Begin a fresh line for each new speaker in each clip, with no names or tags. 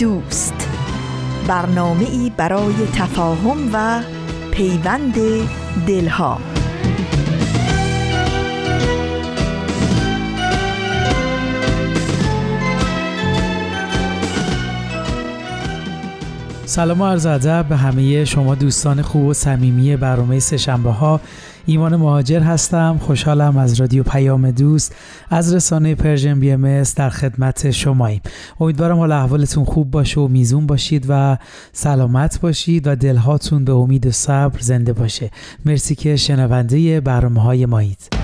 دوست. برنامه ای برای تفاهم و پیوند دلها.
سلام و عرض ادب به همه شما دوستان خوب و صمیمی برنامه سهشنبه ها ایمان مهاجر هستم. خوشحالم از رادیو پیام دوست از رسانه Persian BMS در خدمت شماییم. امیدوارم حال احوالتون خوب باشه و میزون باشید و سلامت باشید و دلهاتون به امید صبر زنده باشه. مرسی که شنونده برنامه های مایید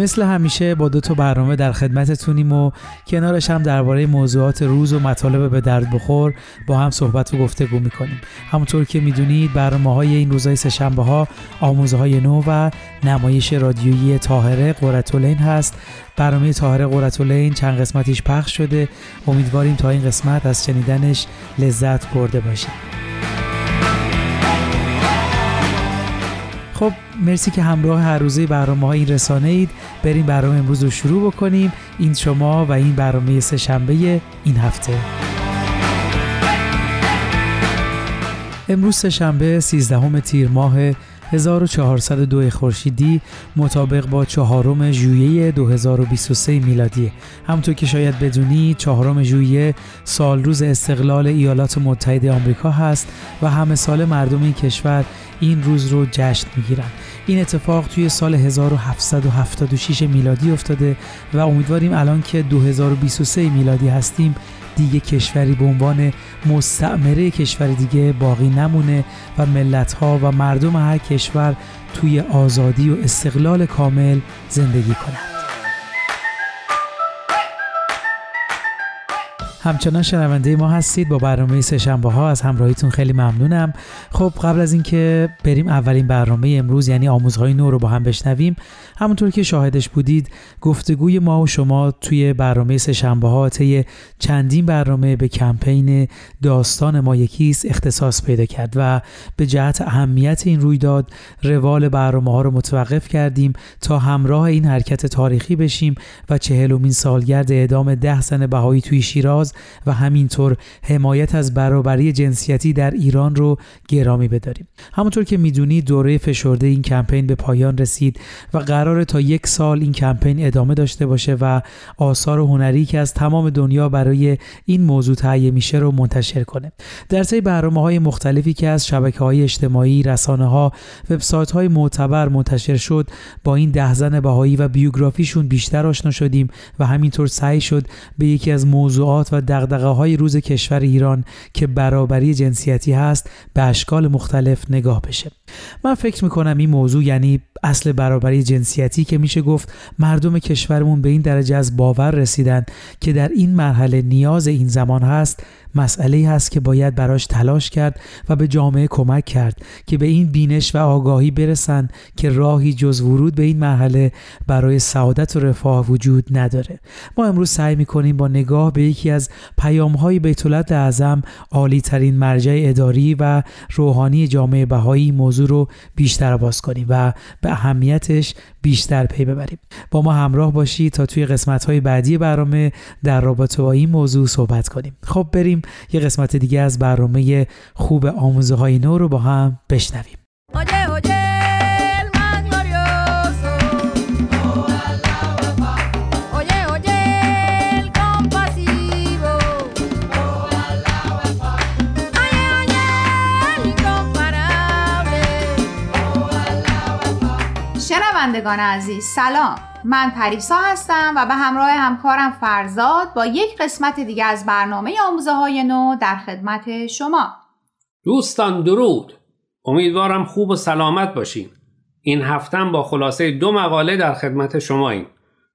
مثل همیشه با دو تا برنامه در خدمتتونیم و کنارش هم درباره موضوعات روز و مطالب به درد بخور با هم صحبت و گفتگو می‌کنیم. همونطور که می‌دونید برنامه های این روزهای سهشنبه ها آموزه های نو و نمایش رادیویی تاهره قرتولین هست. برنامه تاهره قرتولین چند قسمتیش پخش شده. امیدواریم تا این قسمت از شنیدنش لذت برده باشید. خب مرسی که همراه هر روزه برنامه های این رسانه اید بریم برنامه امروز رو شروع بکنیم. این شما و این برنامه سه شنبه این هفته. امروز سه شنبه 13 تیر ماه 1402 خورشیدی مطابق با چهارم ژوئیه 2023 میلادی. همونطور که شاید بدونی چهارم ژوئیه سال روز استقلال ایالات متحده آمریکا هست و همه سال مردم این کشور این روز رو جشن می‌گیرن این اتفاق توی سال 1776 میلادی افتاده و امیدواریم الان که 2023 میلادی هستیم دیگه کشوری به عنوان مستعمره کشور دیگه باقی نمونه و ملت ها و مردم هر کشور توی آزادی و استقلال کامل زندگی کنند. همچنان شنونده ما هستید. با برنامه سهشنبه ها از همراهیتون خیلی ممنونم. خب قبل از اینکه بریم اولین برنامه امروز یعنی آموزهای نو رو با هم بشنویم همونطور که شاهدش بودید گفتگوی ما و شما توی برنامه سهشنبه ها طی چندین برنامه به کمپین داستان ما یکیست اختصاص پیدا کرد و به جهت اهمیت این رویداد روال برنامه ها رو متوقف کردیم تا همراه این حرکت تاریخی بشیم و چهلمین سالگرد اعدام ده زن بهایی توی شیراز و همینطور حمایت از برابری جنسیتی در ایران رو گرامی بداریم. همونطور که می‌دونید دوره فشرده این کمپین به پایان رسید و قرار تا یک سال این کمپین ادامه داشته باشه و آثار هنری که از تمام دنیا برای این موضوع تهیه میشه رو منتشر کنه. در طی برنامه های مختلفی که از شبکه های اجتماعی رسانه ها وبسایت های معتبر منتشر شد با این ده زن بهایی و بیوگرافیشون بیشتر آشنا شدیم و همینطور سعی شد به یکی از موضوعات و دغدغه های روز کشور ایران که برابری جنسیتی هست به اشکال مختلف نگاه بشه. من فکر می‌کنم این موضوع یعنی اصل برابری جنسیتی که میشه گفت مردم کشورمون به این درجه از باور رسیدن که در این مرحله نیاز این زمان هست مسئله هست که باید براش تلاش کرد و به جامعه کمک کرد که به این بینش و آگاهی برسن که راهی جز ورود به این مرحله برای سعادت و رفاه وجود نداره. ما امروز سعی می‌کنیم با نگاه به یکی از پیام های بیت اعظم عالی ترین مرجع اداری و روحانی جامعه بهایی موضوع رو بیشتر باز کنیم و به اهمیتش بیشتر پی ببریم. با ما همراه باشید تا توی قسمت های بعدی برنامه در رابطه با این موضوع صحبت کنیم. خب بریم یه قسمت دیگه از برنامه خوب آموزه های نو رو با هم بشنویم.
شنوندگان عزیز سلام. من پریسا هستم و به همراه همکارم فرزاد با یک قسمت دیگه از برنامه آموزه های نو در خدمت شما.
دوستان درود. امیدوارم خوب و سلامت باشین. این هفتم با خلاصه دو مقاله در خدمت شماییم.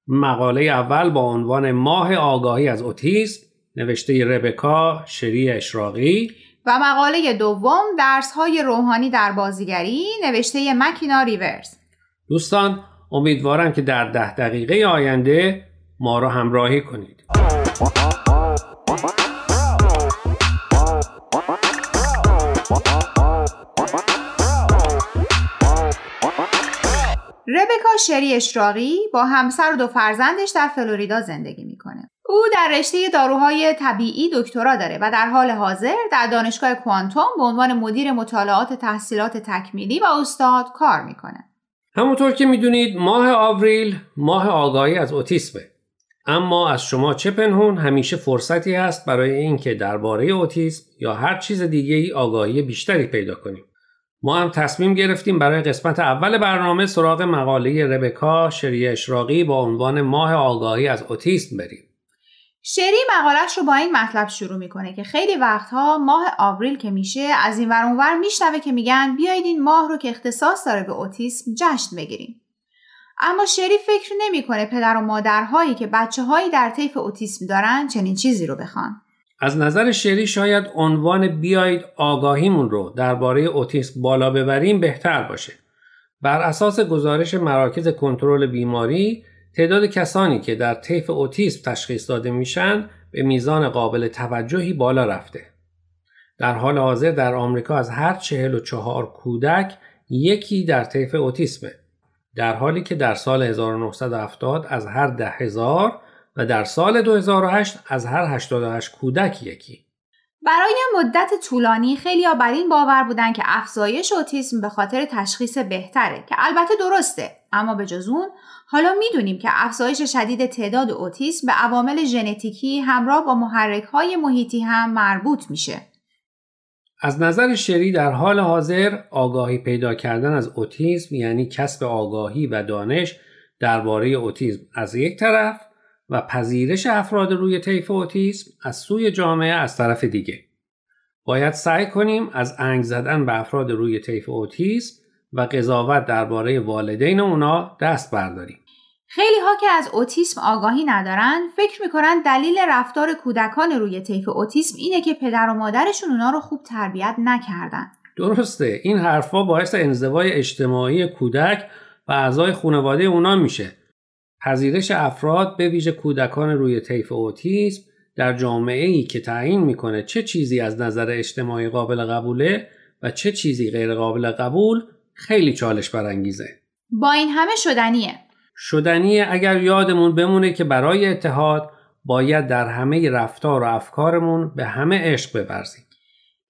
مقاله اول با عنوان ماه آگاهی از اوتیسم نوشته ربکا شری اشراقی.
و مقاله دوم درس های روحانی در بازیگری نوشته مکینا ریورز.
دوستان امیدوارم که در ده دقیقه آینده ما را همراهی کنید
ربکا شری اشراقی با همسر و دو فرزندش در فلوریدا زندگی می‌کنه. او در رشته داروهای طبیعی دکترا داره و در حال حاضر در دانشگاه کوانتوم به عنوان مدیر مطالعات تحصیلات تکمیلی و استاد کار می‌کنه.
همونطور که می‌دونید ماه آوریل ماه آگاهی از اوتیسمه. اما از شما چه پنهون همیشه فرصتی هست برای اینکه درباره اوتیسم یا هر چیز دیگه ای آگاهی بیشتری پیدا کنیم. ما هم تصمیم گرفتیم برای قسمت اول برنامه سراغ مقاله ربکا شری اشراقی با عنوان ماه آگاهی از اوتیسم بریم.
شری مقالش رو با این مطلب شروع می‌کنه که خیلی وقتها ماه آوریل که میشه از این ور اونور میشنوه که میگن بیایید این ماه رو که اختصاص داره به اوتیسم جشن بگیریم. اما شری فکر نمی‌کنه پدر و مادرهایی که بچه هایی در طیف اوتیسم دارن چنین چیزی رو بخوان.
از نظر شری شاید عنوان بیایید آگاهیمون رو درباره اوتیسم بالا ببریم بهتر باشه. بر اساس گزارش مراکز کنترل بیماری تعداد کسانی که در طیف اوتیسم تشخیص داده میشن به میزان قابل توجهی بالا رفته. در حال حاضر در آمریکا از هر 44 کودک یکی در طیف اوتیسمه. در حالی که در سال 1970 از هر ده هزار و در سال 2008 از هر 88 کودک یکی.
برای مدت طولانی خیلی بر این باور بودن که افزایش اوتیسم به خاطر تشخیص بهتره که البته درسته اما به جز اون حالا می‌دونیم که افزایش شدید تعداد اوتیسم به عوامل ژنتیکی همراه با محرک های محیطی هم مربوط میشه.
از نظر شری در حال حاضر آگاهی پیدا کردن از اوتیسم یعنی کسب آگاهی و دانش درباره اوتیسم از یک طرف و پذیرش افراد روی طیف اوتیسم از سوی جامعه از طرف دیگه. باید سعی کنیم از انگ زدن به افراد روی طیف اوتیسم و قضاوت درباره والدین اونا دست برداریم.
خیلی ها که از اوتیسم آگاهی ندارن فکر می‌کنن دلیل رفتار کودکان روی طیف اوتیسم اینه که پدر و مادرشون اونا رو خوب تربیت نکردن.
درسته این حرفا باعث انزوای اجتماعی کودک و اعضای خانواده اونا میشه پذیرش افراد به ویژه کودکان روی طیف اوتیسم در جامعه ای که تعیین می‌کنه چه چیزی از نظر اجتماعی قابل قبوله و چه چیزی غیر قابل قبول خیلی چالش برانگیزه.
با این همه شدنیه.
شدنیه اگر یادمون بمونه که برای اتحاد باید در همه رفتار و افکارمون به همه عشق ببرزیم.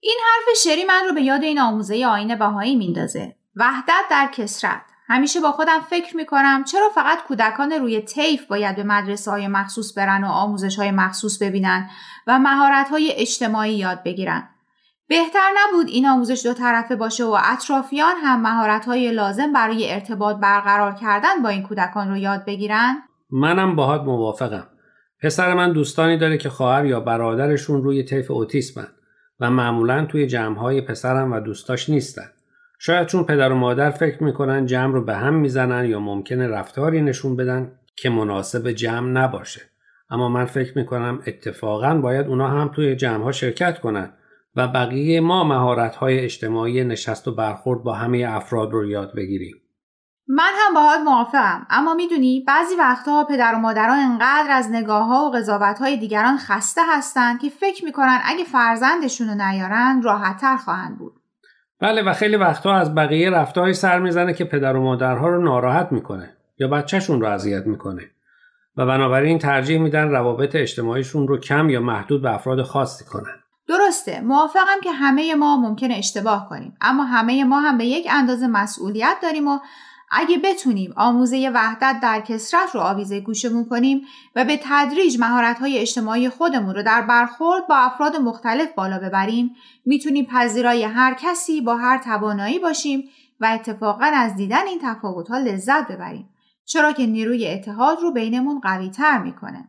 این حرف شری من رو به یاد این آموزه آین بهایی میندازه. وحدت در کسرت. همیشه با خودم فکر می‌کنم چرا فقط کودکان روی طیف باید به مدرسه های مخصوص برن و آموزش های مخصوص ببینن و مهارت های اجتماعی یاد بگیرن. بهتر نبود این آموزش دو طرفه باشه و اطرافیان هم مهارت های لازم برای ارتباط برقرار کردن با این کودکان رو یاد بگیرن؟
منم باهات موافقم. پسر من دوستانی داره که خواهر یا برادرشون روی طیف اوتیسمن و معمولا توی جمعهای پسرم و دوستاش نیستن. شاید چون پدر و مادر فکر می‌کنن جمع رو به هم می‌زنن یا ممکنه رفتاری نشون بدن که مناسب جمع نباشه. اما من فکر می‌کنم اتفاقا باید اونا هم توی جمع ها شرکت کنن و بقیه ما مهارت های اجتماعی نشست و برخورد با همه افراد رو یاد بگیریم.
من هم باهات موافقم اما می‌دونی بعضی وقتها پدر و مادران انقدر از نگاه ها و قضاوت های دیگران خسته هستند که فکر می‌کنن اگه فرزندشون رو نیارن راحتتر خواهند بود.
بله و خیلی وقتها از بقیه رفتاری سر می‌زنه که پدر و مادرها رو ناراحت می‌کنه یا بچهشون رو اذیت می‌کنه و بنابراین ترجیح میدن روابط اجتماعیشون رو کم یا محدود به افراد خاصی کنن.
درسته موافقم که همه ما ممکنه اشتباه کنیم اما همه ما هم به یک اندازه مسئولیت داریم و اگه بتونیم آموزه وحدت در کسرت رو آویزه گوشمون کنیم و به تدریج مهارت‌های اجتماعی خودمون رو در برخورد با افراد مختلف بالا ببریم می‌تونیم پذیرای هر کسی با هر توانایی باشیم و اتفاقا از دیدن این تفاوت‌ها لذت ببریم چرا که نیروی اتحاد رو بینمون قوی تر می‌کنه.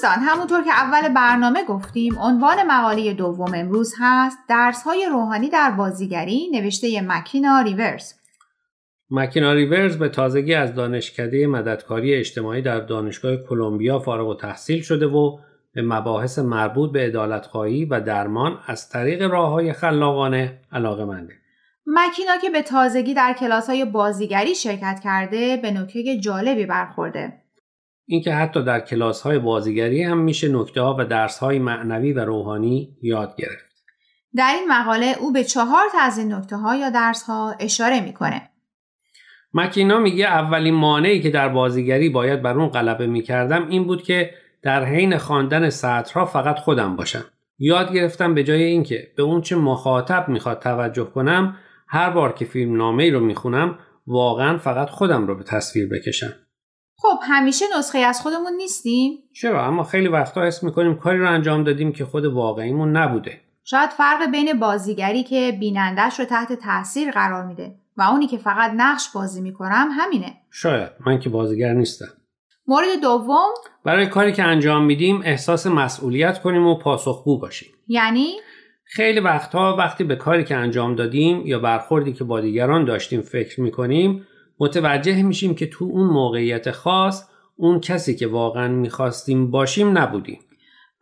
دوستان همونطور که اول برنامه گفتیم عنوان مقاله دوم امروز هست درس های روحانی در بازیگری نوشته مکینا ریورز
مکینا ریورز به تازگی از دانشکده مددکاری اجتماعی در دانشگاه کلمبیا فارغ و تحصیل شده و به مباحث مربوط به عدالتخواهی و درمان از طریق راه های خلاقانه علاقه منده.
مکینا که به تازگی در کلاس های بازیگری شرکت کرده به نکته جالبی برخورده.
اینکه حتی در کلاس های بازیگری هم میشه نکته ها و درس های معنوی و روحانی یاد گرفت.
در این مقاله او به چهار تا از این نکته ها یا درس ها اشاره می‌کنه.
مکینا میگه اولین مانعی که در بازیگری باید بر اون غلبه می‌کردم این بود که در حین خواندن سطرها فقط خودم باشم. یاد گرفتم به جای اینکه به اون چه مخاطب می‌خواد توجه کنم هر بار که فیلم نامه رو می‌خونم واقعا فقط خودم رو به تصویر بکشم.
خب همیشه نسخه از خودمون نیستیم؟
چرا اما خیلی وقتا حس می‌کنیم کاری رو انجام دادیم که خود واقعیمون نبوده.
شاید فرق بین بازیگری که بینندش رو تحت تاثیر قرار میده و اونی که فقط نقش بازی می‌کنم همینه.
شاید من که بازیگر نیستم.
مورد دوم
برای کاری که انجام میدیم احساس مسئولیت کنیم و پاسخگو باشیم.
یعنی
خیلی وقتها وقتی به کاری که انجام دادیم یا برخوردی که با دیگران داشتیم فکر می‌کنیم متوجه میشیم که تو اون موقعیت خاص اون کسی که واقعا می‌خواستیم باشیم نبودیم.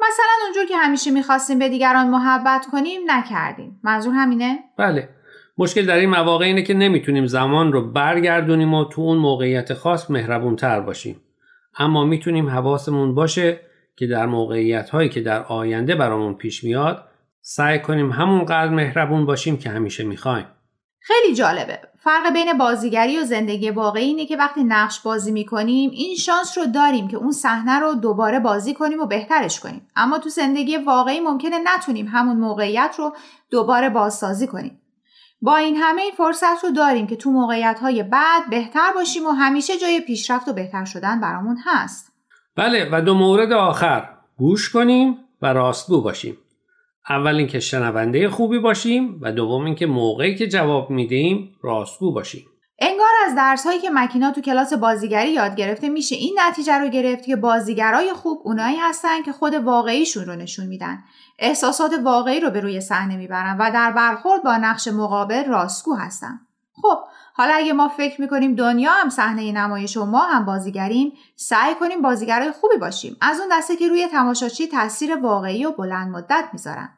مثلا اونجور که همیشه می‌خواستیم به دیگران محبت کنیم نکردیم. منظور همینه؟
بله. مشکل در این مواقع اینه که نمی‌تونیم زمان رو برگردونیم و تو اون موقعیت خاص مهربون تر باشیم. اما می‌تونیم حواسمون باشه که در موقعیت هایی که در آینده برامون پیش میاد سعی کنیم همونقدر مهربون باشیم که همیشه می‌خوایم.
خیلی جالبه. فرق بین بازیگری و زندگی واقعی اینه که وقتی نقش بازی می‌کنیم این شانس رو داریم که اون صحنه رو دوباره بازی کنیم و بهترش کنیم. اما تو زندگی واقعی ممکنه نتونیم همون موقعیت رو دوباره بازسازی کنیم. با این همه این فرصت رو داریم که تو موقعیت های بعد بهتر باشیم و همیشه جای پیشرفت و بهتر شدن برامون هست.
بله و دو مورد آخر گوش کنیم و راستگو باشیم. اول اینکه شنونده خوبی باشیم و دوم اینکه موقعی که جواب میدیم راستگو باشیم.
انگار از درس هایی که مکینا تو کلاس بازیگری یاد گرفته میشه این نتیجه رو گرفت که بازیگرای خوب اونایی هستن که خود واقعیشون رو نشون میدن. احساسات واقعی رو به روی صحنه می‌برن و در برخورد با نقش مقابل راستگو هستن. خب حالا اگه ما فکر می‌کنیم دنیا هم صحنه نمایش و ما هم بازیگریم سعی کنیم بازیگرای خوبی باشیم از اون دسته که روی تماشاچی تاثیر واقعی و بلند مدت می‌ذارن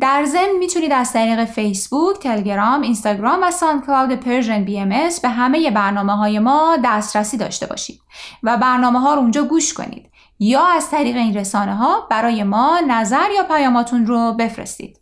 در ضمن می‌تونید از طریق فیسبوک، تلگرام، اینستاگرام و SoundCloud Persian BMS به همه برنامه های ما دسترسی داشته باشید و برنامه ها رو اونجا گوش کنید یا از طریق این رسانه ها برای ما نظر یا پیاماتون رو بفرستید.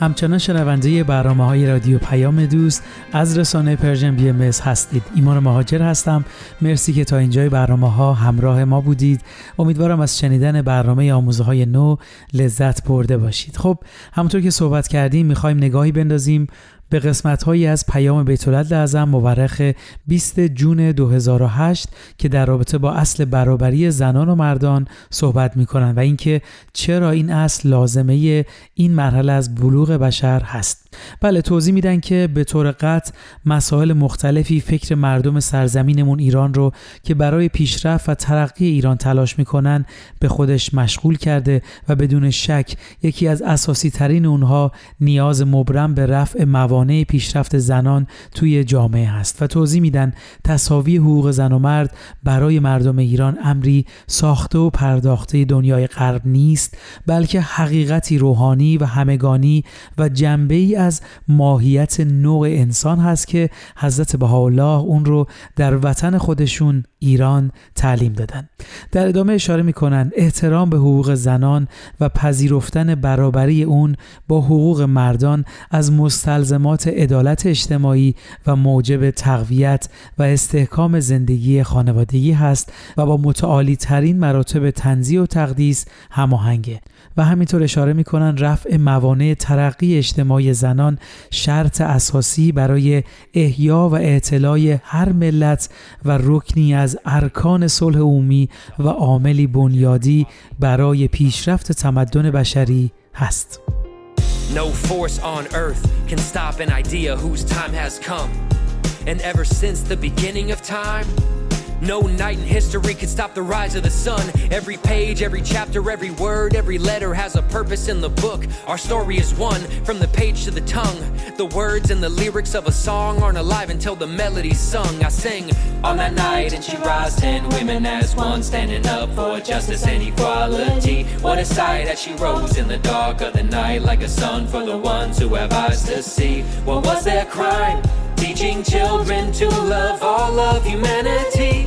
همچنان شنونده برنامه های رادیو پیام دوست از رسانه Persian BMS هستید. ایمان مهاجر هستم. مرسی که تا اینجای برنامه ها همراه ما بودید. امیدوارم از شنیدن برنامه آموزه های نو لذت برده باشید. خب همونطور که صحبت کردیم می‌خوایم نگاهی بندازیم به قسمت هایی از پیام بیت اعظم مورخ 20 June 2008 که در رابطه با اصل برابری زنان و مردان صحبت می کنند و اینکه چرا این اصل لازمه این مرحله از بلوغ بشر هست. بله توضیح میدن که به طور قطع مسائل مختلفی فکر مردم سرزمینمون ایران رو که برای پیشرفت و ترقی ایران تلاش می‌کنن به خودش مشغول کرده و بدون شک یکی از اساسی ترین اونها نیاز مبرم به رفع موانع پیشرفت زنان توی جامعه هست. و توضیح میدن تصاوی حقوق زن و مرد برای مردم ایران امری ساخته و پرداخته دنیای غرب نیست بلکه حقیقتی روحانی و همگانی و جنبه ای از ماهیت نوع انسان هست که حضرت بهاءالله اون رو در وطن خودشون ایران تعلیم دادن. در ادامه اشاره می‌کنن احترام به حقوق زنان و پذیرفتن برابری اون با حقوق مردان از مستلزمات عدالت اجتماعی و موجب تقویت و استحکام زندگی خانوادگی هست و با متعالی ترین مراتب تنزیه و تقدیس هماهنگه. و همینطور اشاره می‌کنن رفع موانع ترقی اجتماعی زنان شرط اساسی برای احیا و اعتلای هر ملت و رکنی از ارکان صلح عمومی و عاملی بنیادی برای پیشرفت تمدن بشری هست. No force on earth can stop an idea whose time has come. And ever since the beginning of time, No night in history can stop the rise of the sun. Every page, every chapter, every word, every letter has a purpose in the book. Our story is one from the page to the tongue. The words and the lyrics of a song aren't alive until the melody's sung. I sing on that night and she rise ten women as one, standing up for justice and equality. What a sight as she rose in the dark of the night like a sun for the ones who have eyes to see. What was their crime? Teaching children to love all of humanity.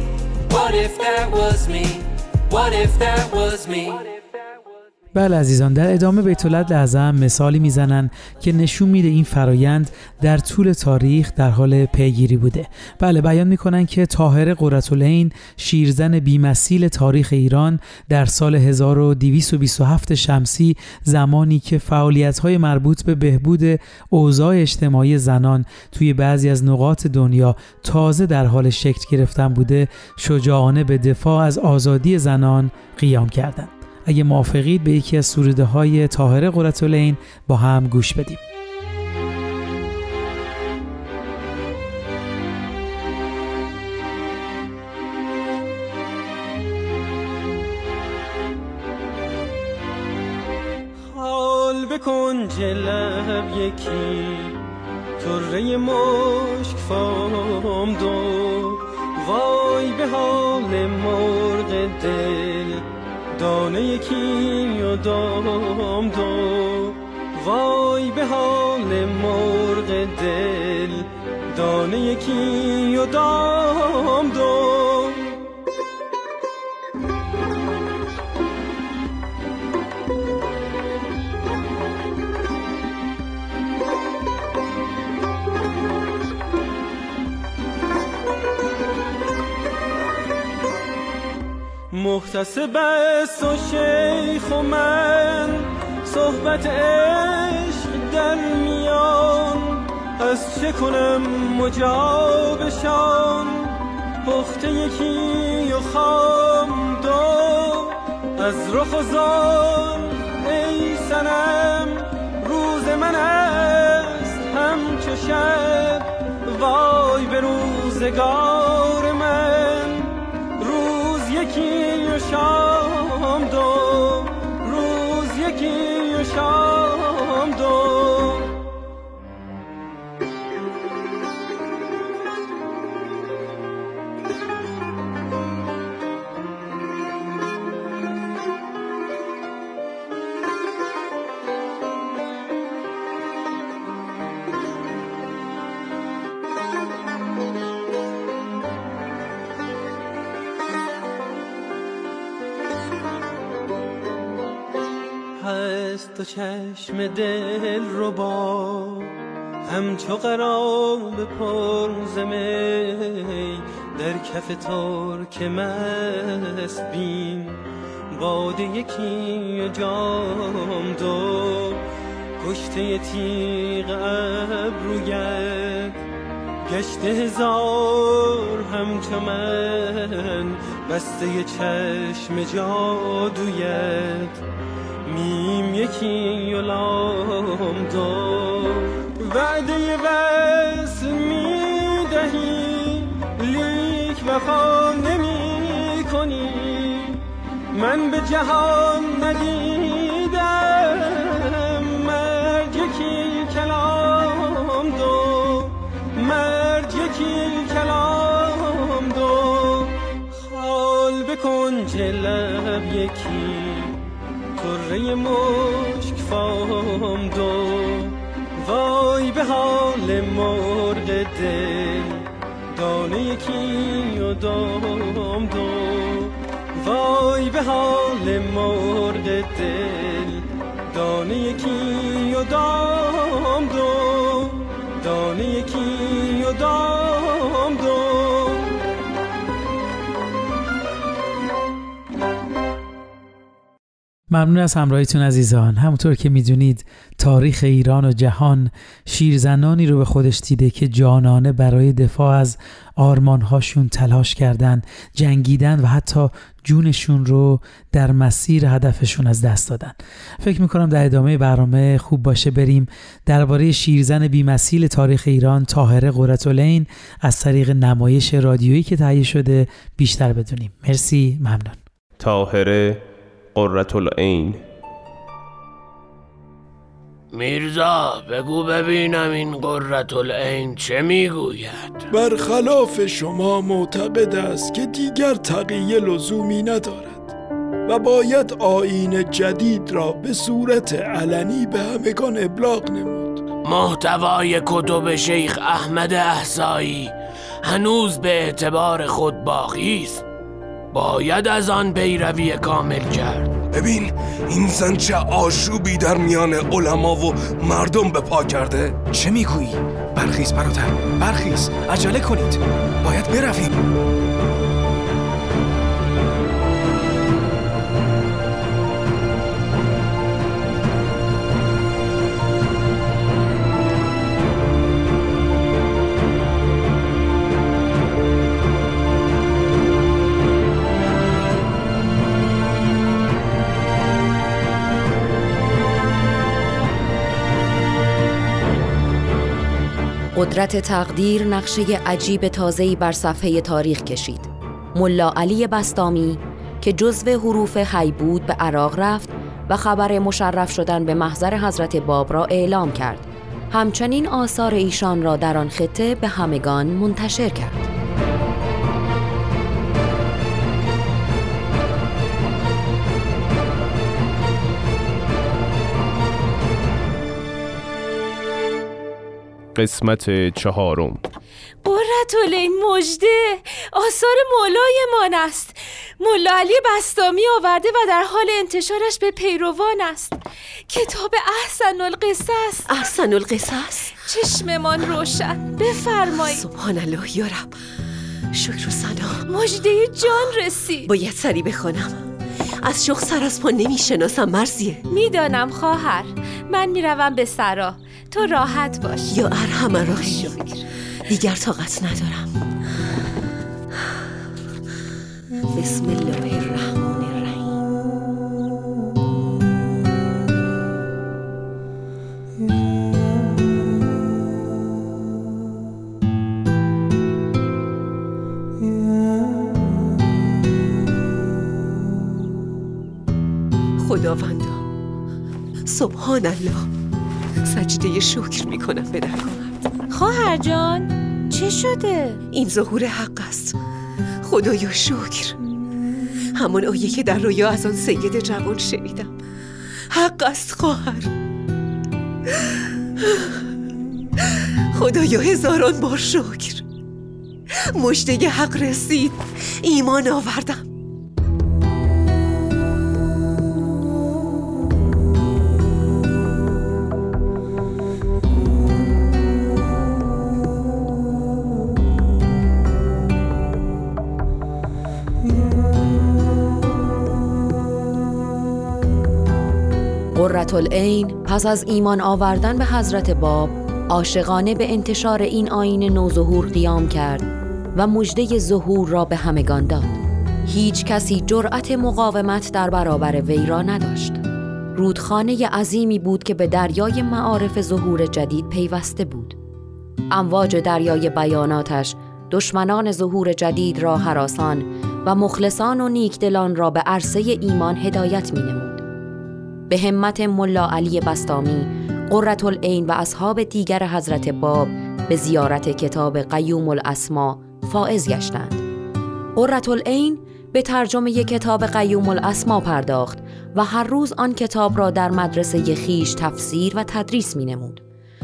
What if that was me? What if that was me? بله عزیزان در ادامه بیت لعظم مثالی می‌زنن که نشون میده این فرایند در طول تاریخ در حال پیگیری بوده. بله بیان می‌کنن که طاهره قرتالعین شیرزن بیمثیل تاریخ ایران در سال 1227 شمسی زمانی که فعالیت های مربوط به بهبود اوضاع اجتماعی زنان توی بعضی از نقاط دنیا تازه در حال شکل گرفتن بوده شجاعانه به دفاع از آزادی زنان قیام کردند. اگه موافقید به یکی از سروده های طاهره قرتالعین با هم گوش بدیم.
حال بکن جلب یکی طره مشک فام دو. وای به حال مرغ دل. دانه یکی و دام دو. وای به حال مرغ دل دانه یکی و دام دو. محتسب است و شیخ و من صحبت عشق در میان. از چه کنم مجابشان؟ پخته یکی و خام دو. از رخ و زان ای سنم روز من است همچو شب. وای به روزگار یکی شام دو روز یکی شام دست و چشم دل رو با همچو قراب پرزمه در کف ترک مست بین باده یکی جام دو. کشته تیغ ابرویت گشته هزار همچو من. بسته چشم جادویت یکی و لام دو وعده وصل می‌دهی لیک وفا نمی کنی من به جهان ندیدم مرگ یکی کلام دو. مرگ یکی کلام دو. خال بکن لب یکی طره مشک فام دو. وای به حال مرغ دل دانه یکی و دام دو. وای به حال مرغ دل دانه یکی و دام دو. دانه یکی و دام
ممنون از همراهیتون عزیزان. همونطور که می‌دونید تاریخ ایران و جهان شیرزنانی رو به خودش دیده که جانانه برای دفاع از آرمانهاشون تلاش کردن جنگیدن و حتی جونشون رو در مسیر هدفشون از دست دادن. فکر می‌کنم در ادامه برنامه خوب باشه بریم درباره شیرزن بیمثیل تاریخ ایران تاهره قرتالعین از طریق نمایش رادیویی که تهیه شده بیشتر بدونیم. مرسی ممنون.
تاهره قرتالعین
میرزا بگو ببینم این قررت العین چه می‌گوید؟
برخلاف شما معتقد است که دیگر تقیه لزومی ندارد و باید آین جدید را به صورت علنی به همگان ابلاغ نمود.
محتوای کتب شیخ احمد احسایی هنوز به اعتبار خود باقی است. باید از آن پیروی کامل کرد.
ببین این زن چه آشوبی در میان علما و مردم به پا کرده.
چه می‌گویی؟ برخیز برادر برخیز. عجله کنید. باید برویم.
قدرت تقدیر نقشه عجیب تازه‌ای بر صفحه تاریخ کشید. ملا علی بستامی که جزو حروف حی بود به عراق رفت و خبر مشرف شدن به محضر حضرت باب را اعلام کرد. همچنین آثار ایشان را در آن خطه به همگان منتشر کرد.
قسمت چهارم.
قررت مجده آثار مولایمان است. ملا علی بستامی آورده و در حال انتشارش به پیروان است. کتاب احسن القصص
احسن القصص
چشممان روشن. بفرمایید
سبحان الله یارب شکر و سنا
مجده جان رسید.
باید سری بخونم از شوق سر از پا نمی‌شناسم مرزیه.
می‌دانم خواهر. من می‌روم به سرا. تو راحت باش.
یا ارحم راهیم دیگر طاقت ندارم. بسم الله الرحمن الرحیم. خداوندا سبحان الله. سجده شکر می‌کنم به درگاهت
خواهر جان چه شده؟
این ظهور حق است. خدایا شکر. همون آیه که در رویا از آن سید جوان شنیدم. حق است خواهر. خدایا هزاران بار شکر. مشته حق رسید. ایمان آوردم.
قرة پس از ایمان آوردن به حضرت باب عاشقانه به انتشار این آین نوظهور قیام کرد و مژده ظهور را به همگان داد. هیچ کسی جرأت مقاومت در برابر وی را نداشت. رودخانه عظیمی بود که به دریای معارف ظهور جدید پیوسته بود. امواج دریای بیاناتش دشمنان ظهور جدید را حراسان و مخلصان و نیکدلان را به عرصه ایمان هدایت می نمود. به همت ملا علی بستامی قررت العین و اصحاب دیگر حضرت باب به زیارت کتاب قیوم الاسما فائز گشتند. قررت العین به ترجمه کتاب قیوم الاسما پرداخت و هر روز آن کتاب را در مدرسه خیش تفسیر و تدریس می نمود.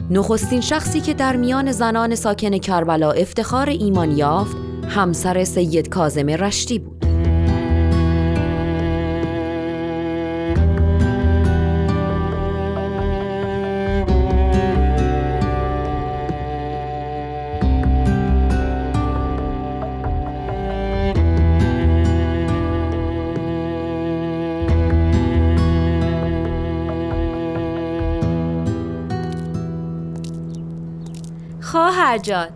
نخستین شخصی که در میان زنان ساکن کربلا افتخار ایمان یافت همسر سید کازم رشتی بود.
جان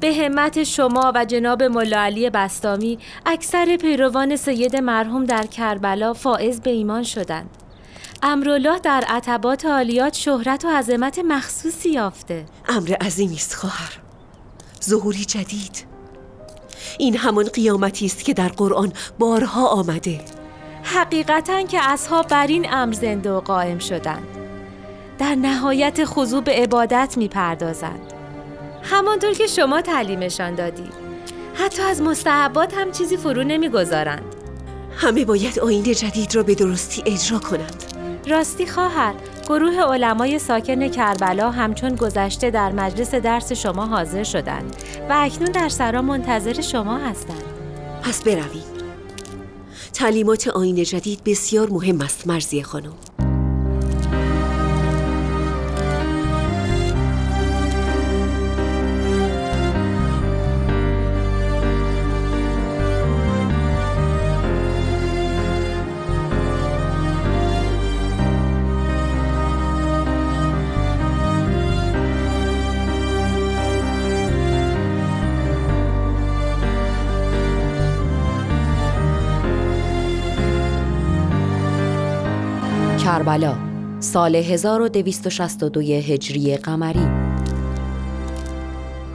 به همت شما و جناب ملا علی بستامی اکثر پیروان سید مرحوم در کربلا فائز به ایمان شدند. امرالله در عتبات عالیات شهرت و عظمت مخصوصی یافته.
امر عظیمی است خواهر. ظهوری جدید. این همان قیامتی است که در قرآن بارها آمده.
حقیقتا که اصحاب بر این امر زنده و قائم شدند. در نهایت خضوع به عبادت می پردازند همانطور که شما تعلیمشان دادید حتی از مستحبات هم چیزی فرو نمی‌گذارند.
همه باید آین جدید را به درستی اجرا کنند.
راستی خواهر گروه علمای ساکن کربلا همچون گذشته در مجلس درس شما حاضر شدند و اکنون در سرا منتظر شما هستند.
پس برویم تعلیمات آین جدید بسیار مهم است مرزی خانم.
کربلا سال 1262 هجری قمری.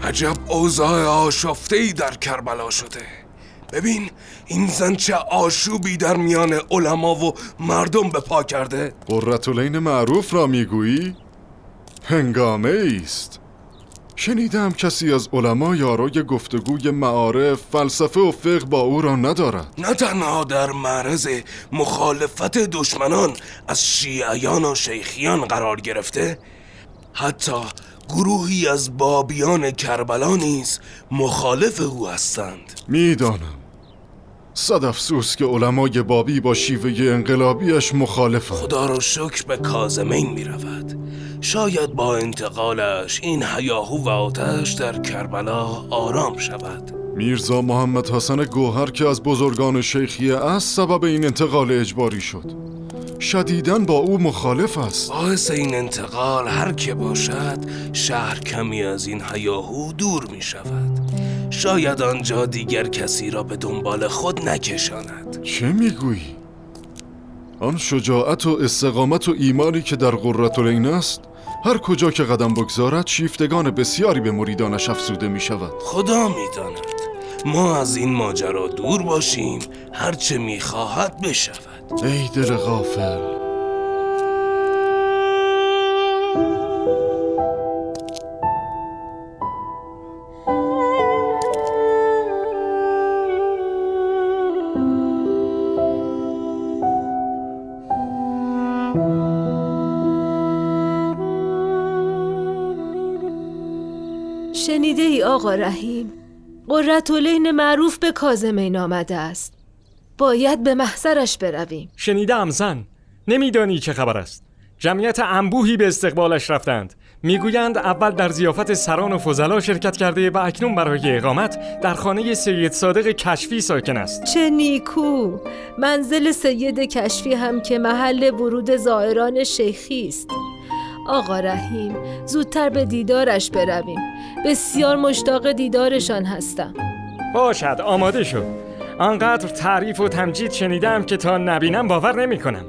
عجب اوضاع آشفته ای در کربلا شده. ببین این زن چه آشوبی در میان علما و مردم به پا کرده.
قررتولین معروف را می‌گویی؟ هنگامه است شنیدم کسی از علما یارای گفتگوی معارف فلسفه و فقه با او را ندارد.
نه تنها در معرض مخالفت دشمنان از شیعیان و شیخیان قرار گرفته حتی گروهی از بابیان کربلا نیز مخالف او هستند.
می‌دانم. صد افسوس که علمای بابی با شیوه انقلابیش مخالفند.
خدا را شکر به کازمین می رود شاید با انتقالش این حیاهو و آتش در کربلا آرام شود.
میرزا محمد حسن گوهر که از بزرگان شیخیه است سبب این انتقال اجباری شد. شدیدن با او مخالف است.
باعث این انتقال هر که باشد شهر کمی از این حیاهو دور می شود شاید آنجا دیگر کسی را به دنبال خود نکشاند.
چه می‌گویی؟ آن شجاعت و استقامت و ایمانی که در قررت است هر کجا که قدم بگذارد شیفتگان بسیاری به مریدانش افزوده می شود
خدا می داند ما از این ماجرا دور باشیم هرچه می خواهد بشود.
ای دل غافل.
شنیده ای آقا رحیم؟ قررتولین معروف به کازمین آمده است. باید به محضرش برویم.
شنیدم زن. نمیدانی چه خبر است. جمعیت انبوهی به استقبالش رفتند. می‌گویند اول در زیافت سران و فضلا شرکت کرده و اکنون برای اقامت در خانه سید صادق کشفی ساکن است.
چه نیکو. منزل سید کشفی هم که محل ورود زائران شیخی است. آقا رحیم زودتر به دیدارش برویم. بسیار مشتاق دیدارشان هستم.
باشد آماده شد آنقدر تعریف و تمجید شنیدم که تا نبینم باور نمی کنم.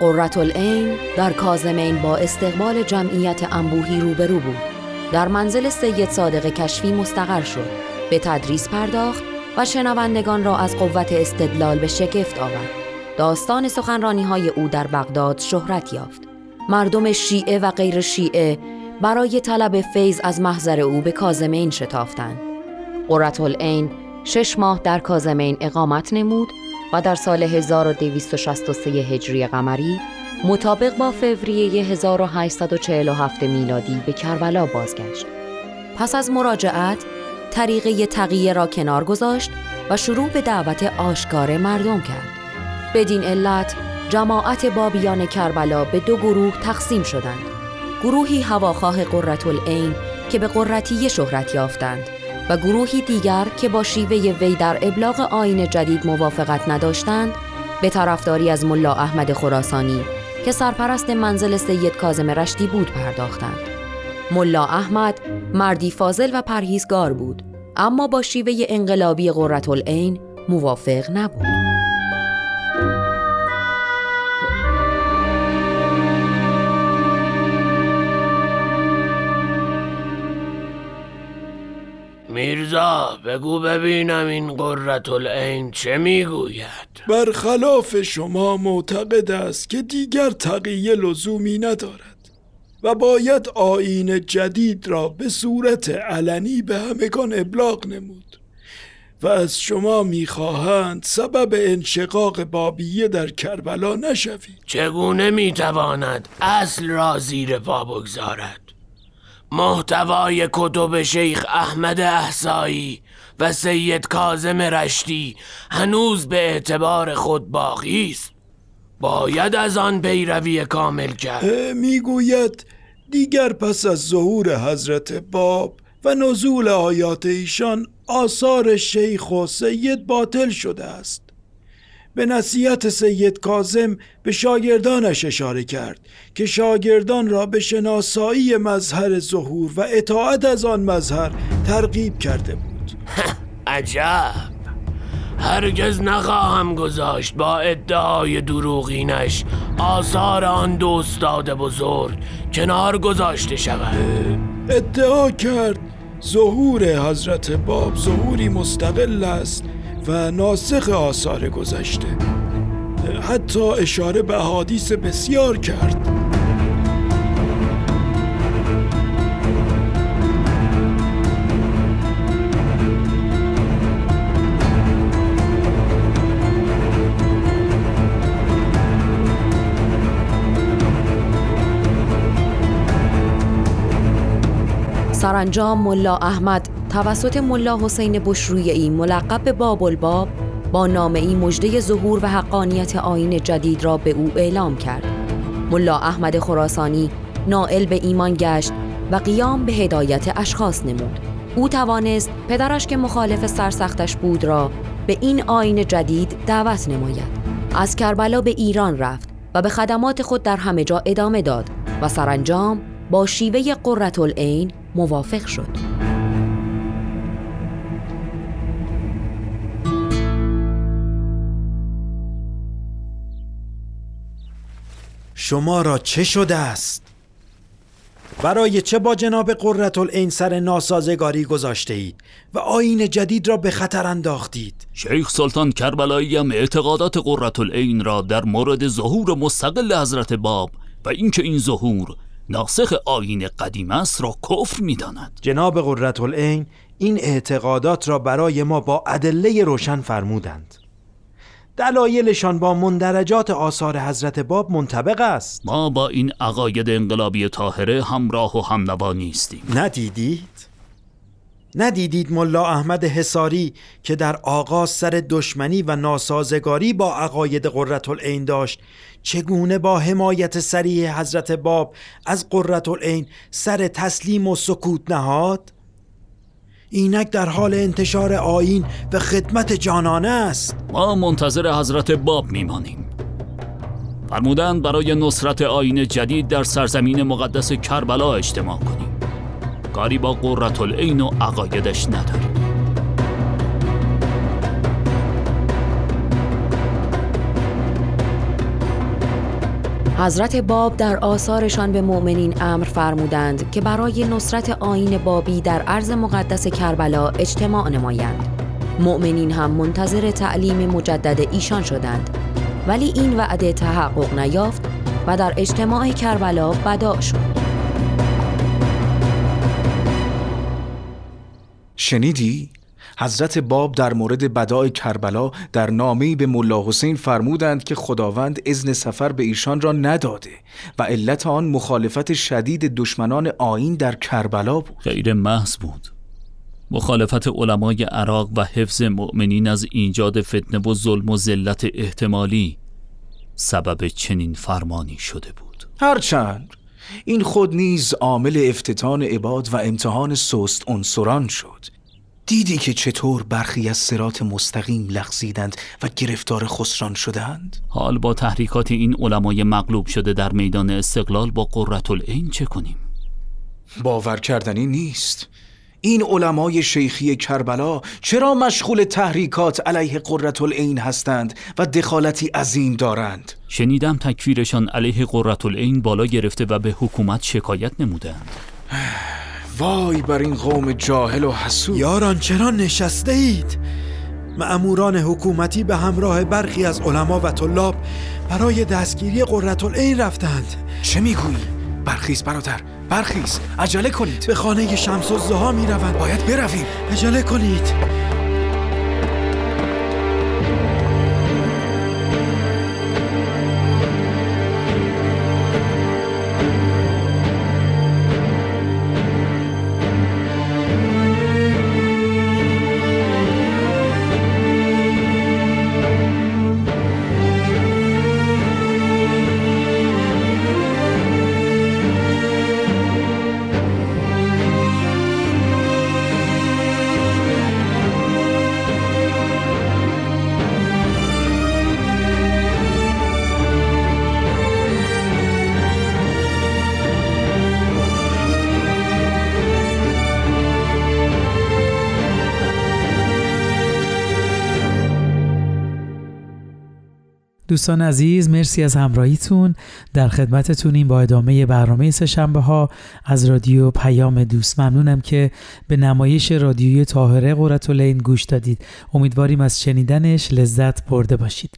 قررت العین در کازمین با استقبال جمعیت انبوهی روبرو بود. در منزل سید صادق کشفی مستقر شد. به تدریس پرداخت و شنوندگان را از قوت استدلال به شگفت آورد. داستان سخنرانی های او در بغداد شهرت یافت. مردم شیعه و غیر شیعه برای طلب فیض از محضر او به کازمین شتافتند. قررت العین شش ماه در کازمین اقامت نمود و در سال 1263 هجری قمری مطابق با فوریه 1847 میلادی به کربلا بازگشت. پس از مراجعت طریقه تقیه را کنار گذاشت و شروع به دعوت آشکار مردم کرد. بدین علت جماعت بابیان کربلا به دو گروه تقسیم شدند. گروهی هواخواه قررت العین که به قررتیه شهرت یافتند و گروهی دیگر که با شیوه وی در ابلاغ آین جدید موافقت نداشتند به طرفداری از ملا احمد خراسانی که سرپرست منزل سید کازم رشتی بود پرداختند. ملا احمد مردی فاضل و پرهیزگار بود. اما با شیوه انقلابی قررت العین موافق نبود.
میرزا بگو ببینم این قررت العین چه می‌گوید؟
برخلاف شما معتقد است که دیگر تقیه لزومی ندارد. و باید آین جدید را به صورت علنی به همگان ابلاغ نمود. و از شما می‌خواهند سبب انشقاق بابیه در کربلا نشوید.
چگونه می‌تواند اصل را زیر پا بگذارد؟ محتوای کتب شیخ احمد احسایی و سید کازم رشتی هنوز به اعتبار خود باقی است. باید از آن پیروی کامل کرد.
می‌گوید دیگر پس از ظهور حضرت باب و نزول آیات ایشان آثار شیخ و سید باطل شده است. به نصیحت سید کازم به شاگردانش اشاره کرد که شاگردان را به شناسایی مظهر ظهور و اطاعت از آن مظهر ترغیب کرده بود.
عجب! هرگز نخواهم گذاشت با ادعای دروغینش. آثار آن دو استاد بزرگ کنار گذاشته شود.
ادعا کرد ظهور حضرت باب ظهوری مستقل است و ناسخ آثار گذشته. حتی اشاره به حادیث بسیار کرد.
سرانجام ملا احمد توسط ملا حسین بشرویی ملقب به باب الباب با نامه ای مجده ظهور و حقانیت آین جدید را به او اعلام کرد. ملا احمد خراسانی نائل به ایمان گشت و قیام به هدایت اشخاص نمود. او توانست پدرش که مخالف سرسختش بود را به این آین جدید دعوت نماید. از کربلا به ایران رفت و به خدمات خود در همه جا ادامه داد و سرانجام با شیوه قررت العین موافق شد.
شما را چه شده است؟ برای چه با جناب قررت العین سر ناسازگاری گذاشته اید و آین جدید را به خطر انداختید
شیخ سلطان کربلایی هم اعتقادات قررت العین را در مورد ظهور مستقل حضرت باب و اینکه این ظهور ناسخ آین قدیم است را کفر می‌داند.
جناب قررت العین این اعتقادات را برای ما با ادله روشن فرمودند. دلایلشان با مندرجات آثار حضرت باب منطبق است.
ما با این عقاید انقلابی طاهره همراه و همنوا نیستیم.
ندیدید؟ ندیدید ملا احمد حساری که در آغاز سر دشمنی و ناسازگاری با عقاید قررت العین داشت؟ چگونه با حمایت سریع حضرت باب از قررت العین سر تسلیم و سکوت نهاد؟ اینک در حال انتشار آین و خدمت جانانه است.
ما منتظر حضرت باب میمانیم. فرمودند برای نصرت آین جدید در سرزمین مقدس کربلا اجتماع کنیم. کاری با قررت العین و عقایدش نداریم.
حضرت باب در آثارشان به مؤمنین امر فرمودند که برای نصرت آین بابی در عرض مقدس کربلا اجتماع نمایند. مؤمنین هم منتظر تعلیم مجدد ایشان شدند. ولی این وعده تحقق نیافت و در اجتماع کربلا بدا شد.
شنیدی؟ حضرت باب در مورد بدای کربلا در نامه‌ای به ملا حسین فرمودند که خداوند اذن سفر به ایشان را نداده و علت آن مخالفت شدید دشمنان آین در کربلا بود.
غیر محض بود. مخالفت علمای عراق و حفظ مؤمنین از ایجاد فتنه و ظلم و ذلت احتمالی سبب چنین فرمانی شده بود.
هرچند این خود نیز عامل افتتان عباد و امتحان سست عنصران شد. دیدی که چطور برخی از سرات مستقیم لغزیدند و گرفتار خسران شدند؟
حال با تحریکات این علمای مغلوب شده در میدان استقلال با قررت العین چه کنیم؟
باور کردنی نیست این علمای شیخی کربلا چرا مشغول تحریکات علیه قررت العین هستند و دخالتی عظیم دارند؟
شنیدم تکفیرشان علیه قررت العین بالا گرفته و به حکومت شکایت نمودند
وای بر این قوم جاهل و حسود.
یاران چرا نشسته اید؟ معموران حکومتی به همراه برخی از علما و طلاب برای دستگیری قررت العین رفتند.
چه می‌گویی؟ برخیز برادر برخیز. عجله کنید.
به خانه شمس الزها می روند
باید برویم.
عجله کنید.
دوستان عزیز مرسی از همراهیتون. در خدمتتونیم با ادامه برنامه سهشنبه ها از رادیو پیام دوست. ممنونم که به نمایش رادیوی طاهره قرتالعین گوش دادید. امیدواریم از شنیدنش لذت برده باشید.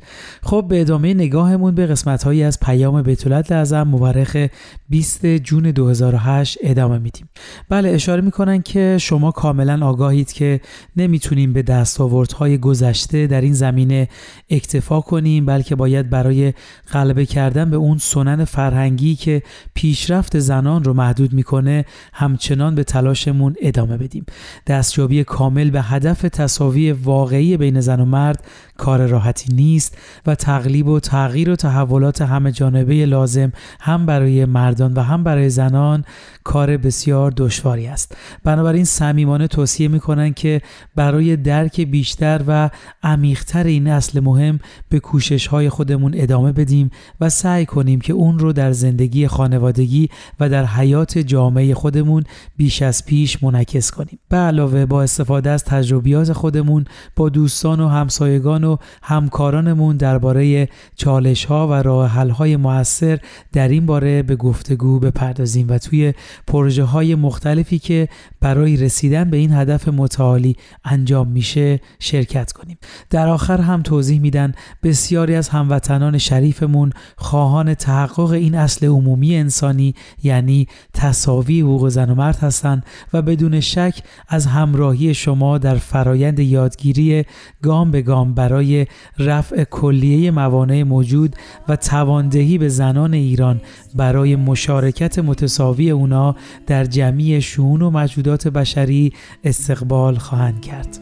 خب به ادامه نگاهمون به قسمت هایی از پیام بیتولت لازم مورخ 20 جون 2008 ادامه میدیم. بله اشاره می‌کنن که شما کاملا آگاهید که نمی‌تونیم به دستاوردهای گذشته در این زمینه اکتفا کنیم بلکه باید برای غلبه کردن به اون سنن فرهنگی که پیشرفت زنان رو محدود می‌کنه همچنان به تلاشمون ادامه بدیم. دستیابی کامل به هدف تصاوی واقعی بین زن و مرد کار راحتی نیست و تقلیب و تغییر و تحولات همه جانبه لازم هم برای مردان و هم برای زنان کار بسیار دشواری است. بنابراین صمیمانه توصیه می‌کنن که برای درک بیشتر و عمیقتر این اصل مهم به کوشش های خودمون ادامه بدیم و سعی کنیم که اون رو در زندگی خانوادگی و در حیات جامعه خودمون بیش از پیش منعکس کنیم. به علاوه با استفاده از تجربیات خودمون با دوستان و همسایگان و همکارانمون درباره چالش ها و راه حل های موثر در این باره به گفتگو بپردازیم و توی پروژه های مختلفی که برای رسیدن به این هدف متعالی انجام میشه شرکت کنیم. در آخر هم توضیح میدن بسیاری از هموطنان شریفمون خواهان تحقق این اصل عمومی انسانی یعنی تصاوی حقوق زن و مرد هستند و بدون شک از همراهی شما در فرایند یادگیری گام به گام برای رفع کلیه موانع موجود و تواندهی به زنان ایران برای مشارکت متساوی اونا در جمعی شون و موجودات بشری استقبال خواهند کرد.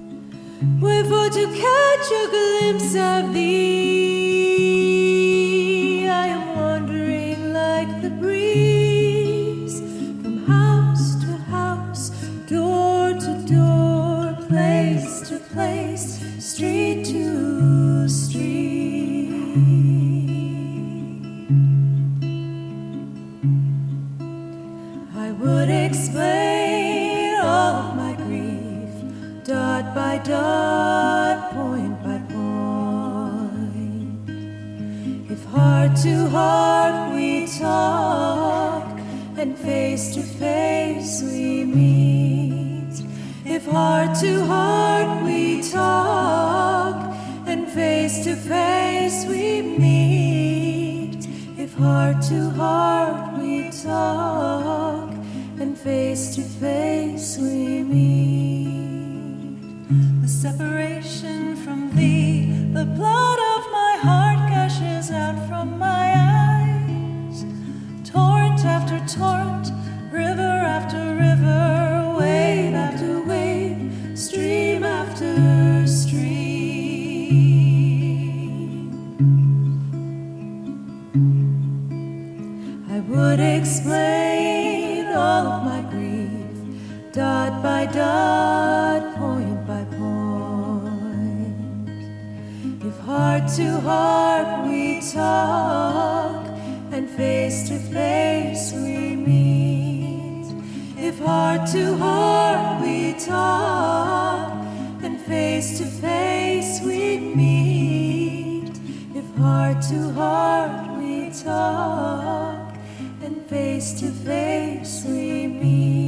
Wherefore to catch a glimpse of thee, by dot, point by point. If heart to heart we talk, and face to face we meet. If heart to heart we talk, and face to face we meet. If heart to heart we talk, and face to face we meet. Separation from thee, the blood of my heart gushes out from my eyes. Torrent after torrent, river after river, wave after wave, stream after stream. I would explain all of my grief, dot by dot, to heart we talk, and face to face we meet. If heart to heart we talk, and face to face we meet. If heart to heart we talk, and face to face we meet.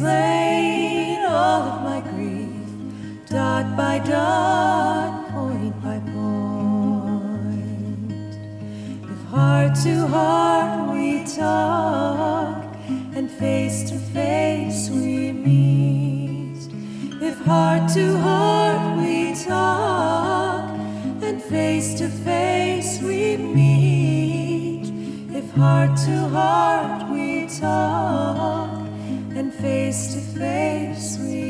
Explain all of my grief, dot by dot, point by point. If heart to heart we talk, and face to face we meet. If heart to heart we talk, and face to face we meet. If heart to heart we talk, face to face we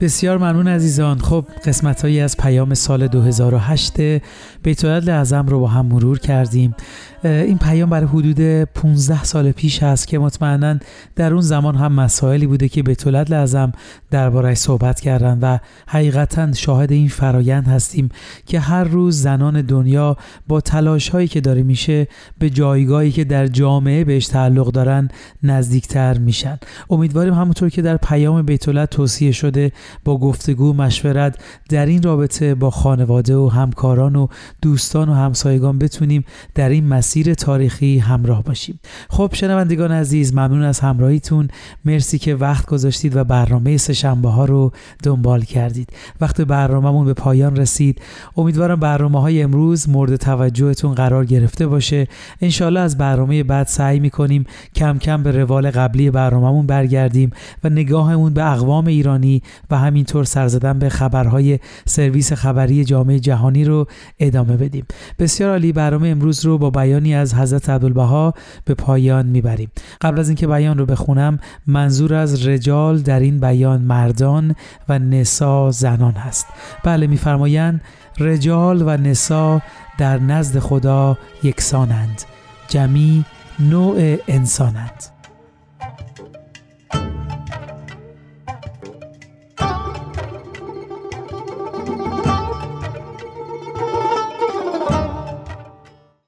بسیار ممنون عزیزان. خب قسمت هایی از پیام سال 2008 بیت اعظم رو با هم مرور کردیم. این پیام برای حدود 15 سال پیش هست که مطمئنا در اون زمان هم مسائلی بوده که بیت اعظم درباره‌اش صحبت کردن و حقیقتا شاهد این فرایند هستیم که هر روز زنان دنیا با تلاش هایی که داره میشه به جایگاهی که در جامعه بهش تعلق دارن نزدیکتر میشن. امیدواریم همونطور که در پیام بیت توصیه شده با گفتگو مشورت در این رابطه با خانواده و همکاران و دوستان و همسایگان بتونیم در این مسیر تاریخی همراه باشیم. خب شنوندگان عزیز ممنون از همراهیتون. مرسی که وقت گذاشتید و برنامه سهشنبه ها رو دنبال کردید. وقت برنامهمون به پایان رسید. امیدوارم برنامه های امروز مورد توجهتون قرار گرفته باشه. انشالله از برنامه بعد سعی می‌کنیم کم کم به روال قبلی برنامهمون برگردیم و نگاهمون به اقوام ایرانی و همینطور سر زدن به خبرهای سرویس خبری جامعه جهانی رو ادامه بدیم. بسیار عالی برنامه امروز رو با بیانی از حضرت عبدالبها به پایان می‌بریم. قبل از اینکه بیان رو بخونم منظور از رجال در این بیان مردان و نسا زنان هست. بله میفرمایند رجال و نسا در نزد خدا یکسانند. جمی نوع انسانند.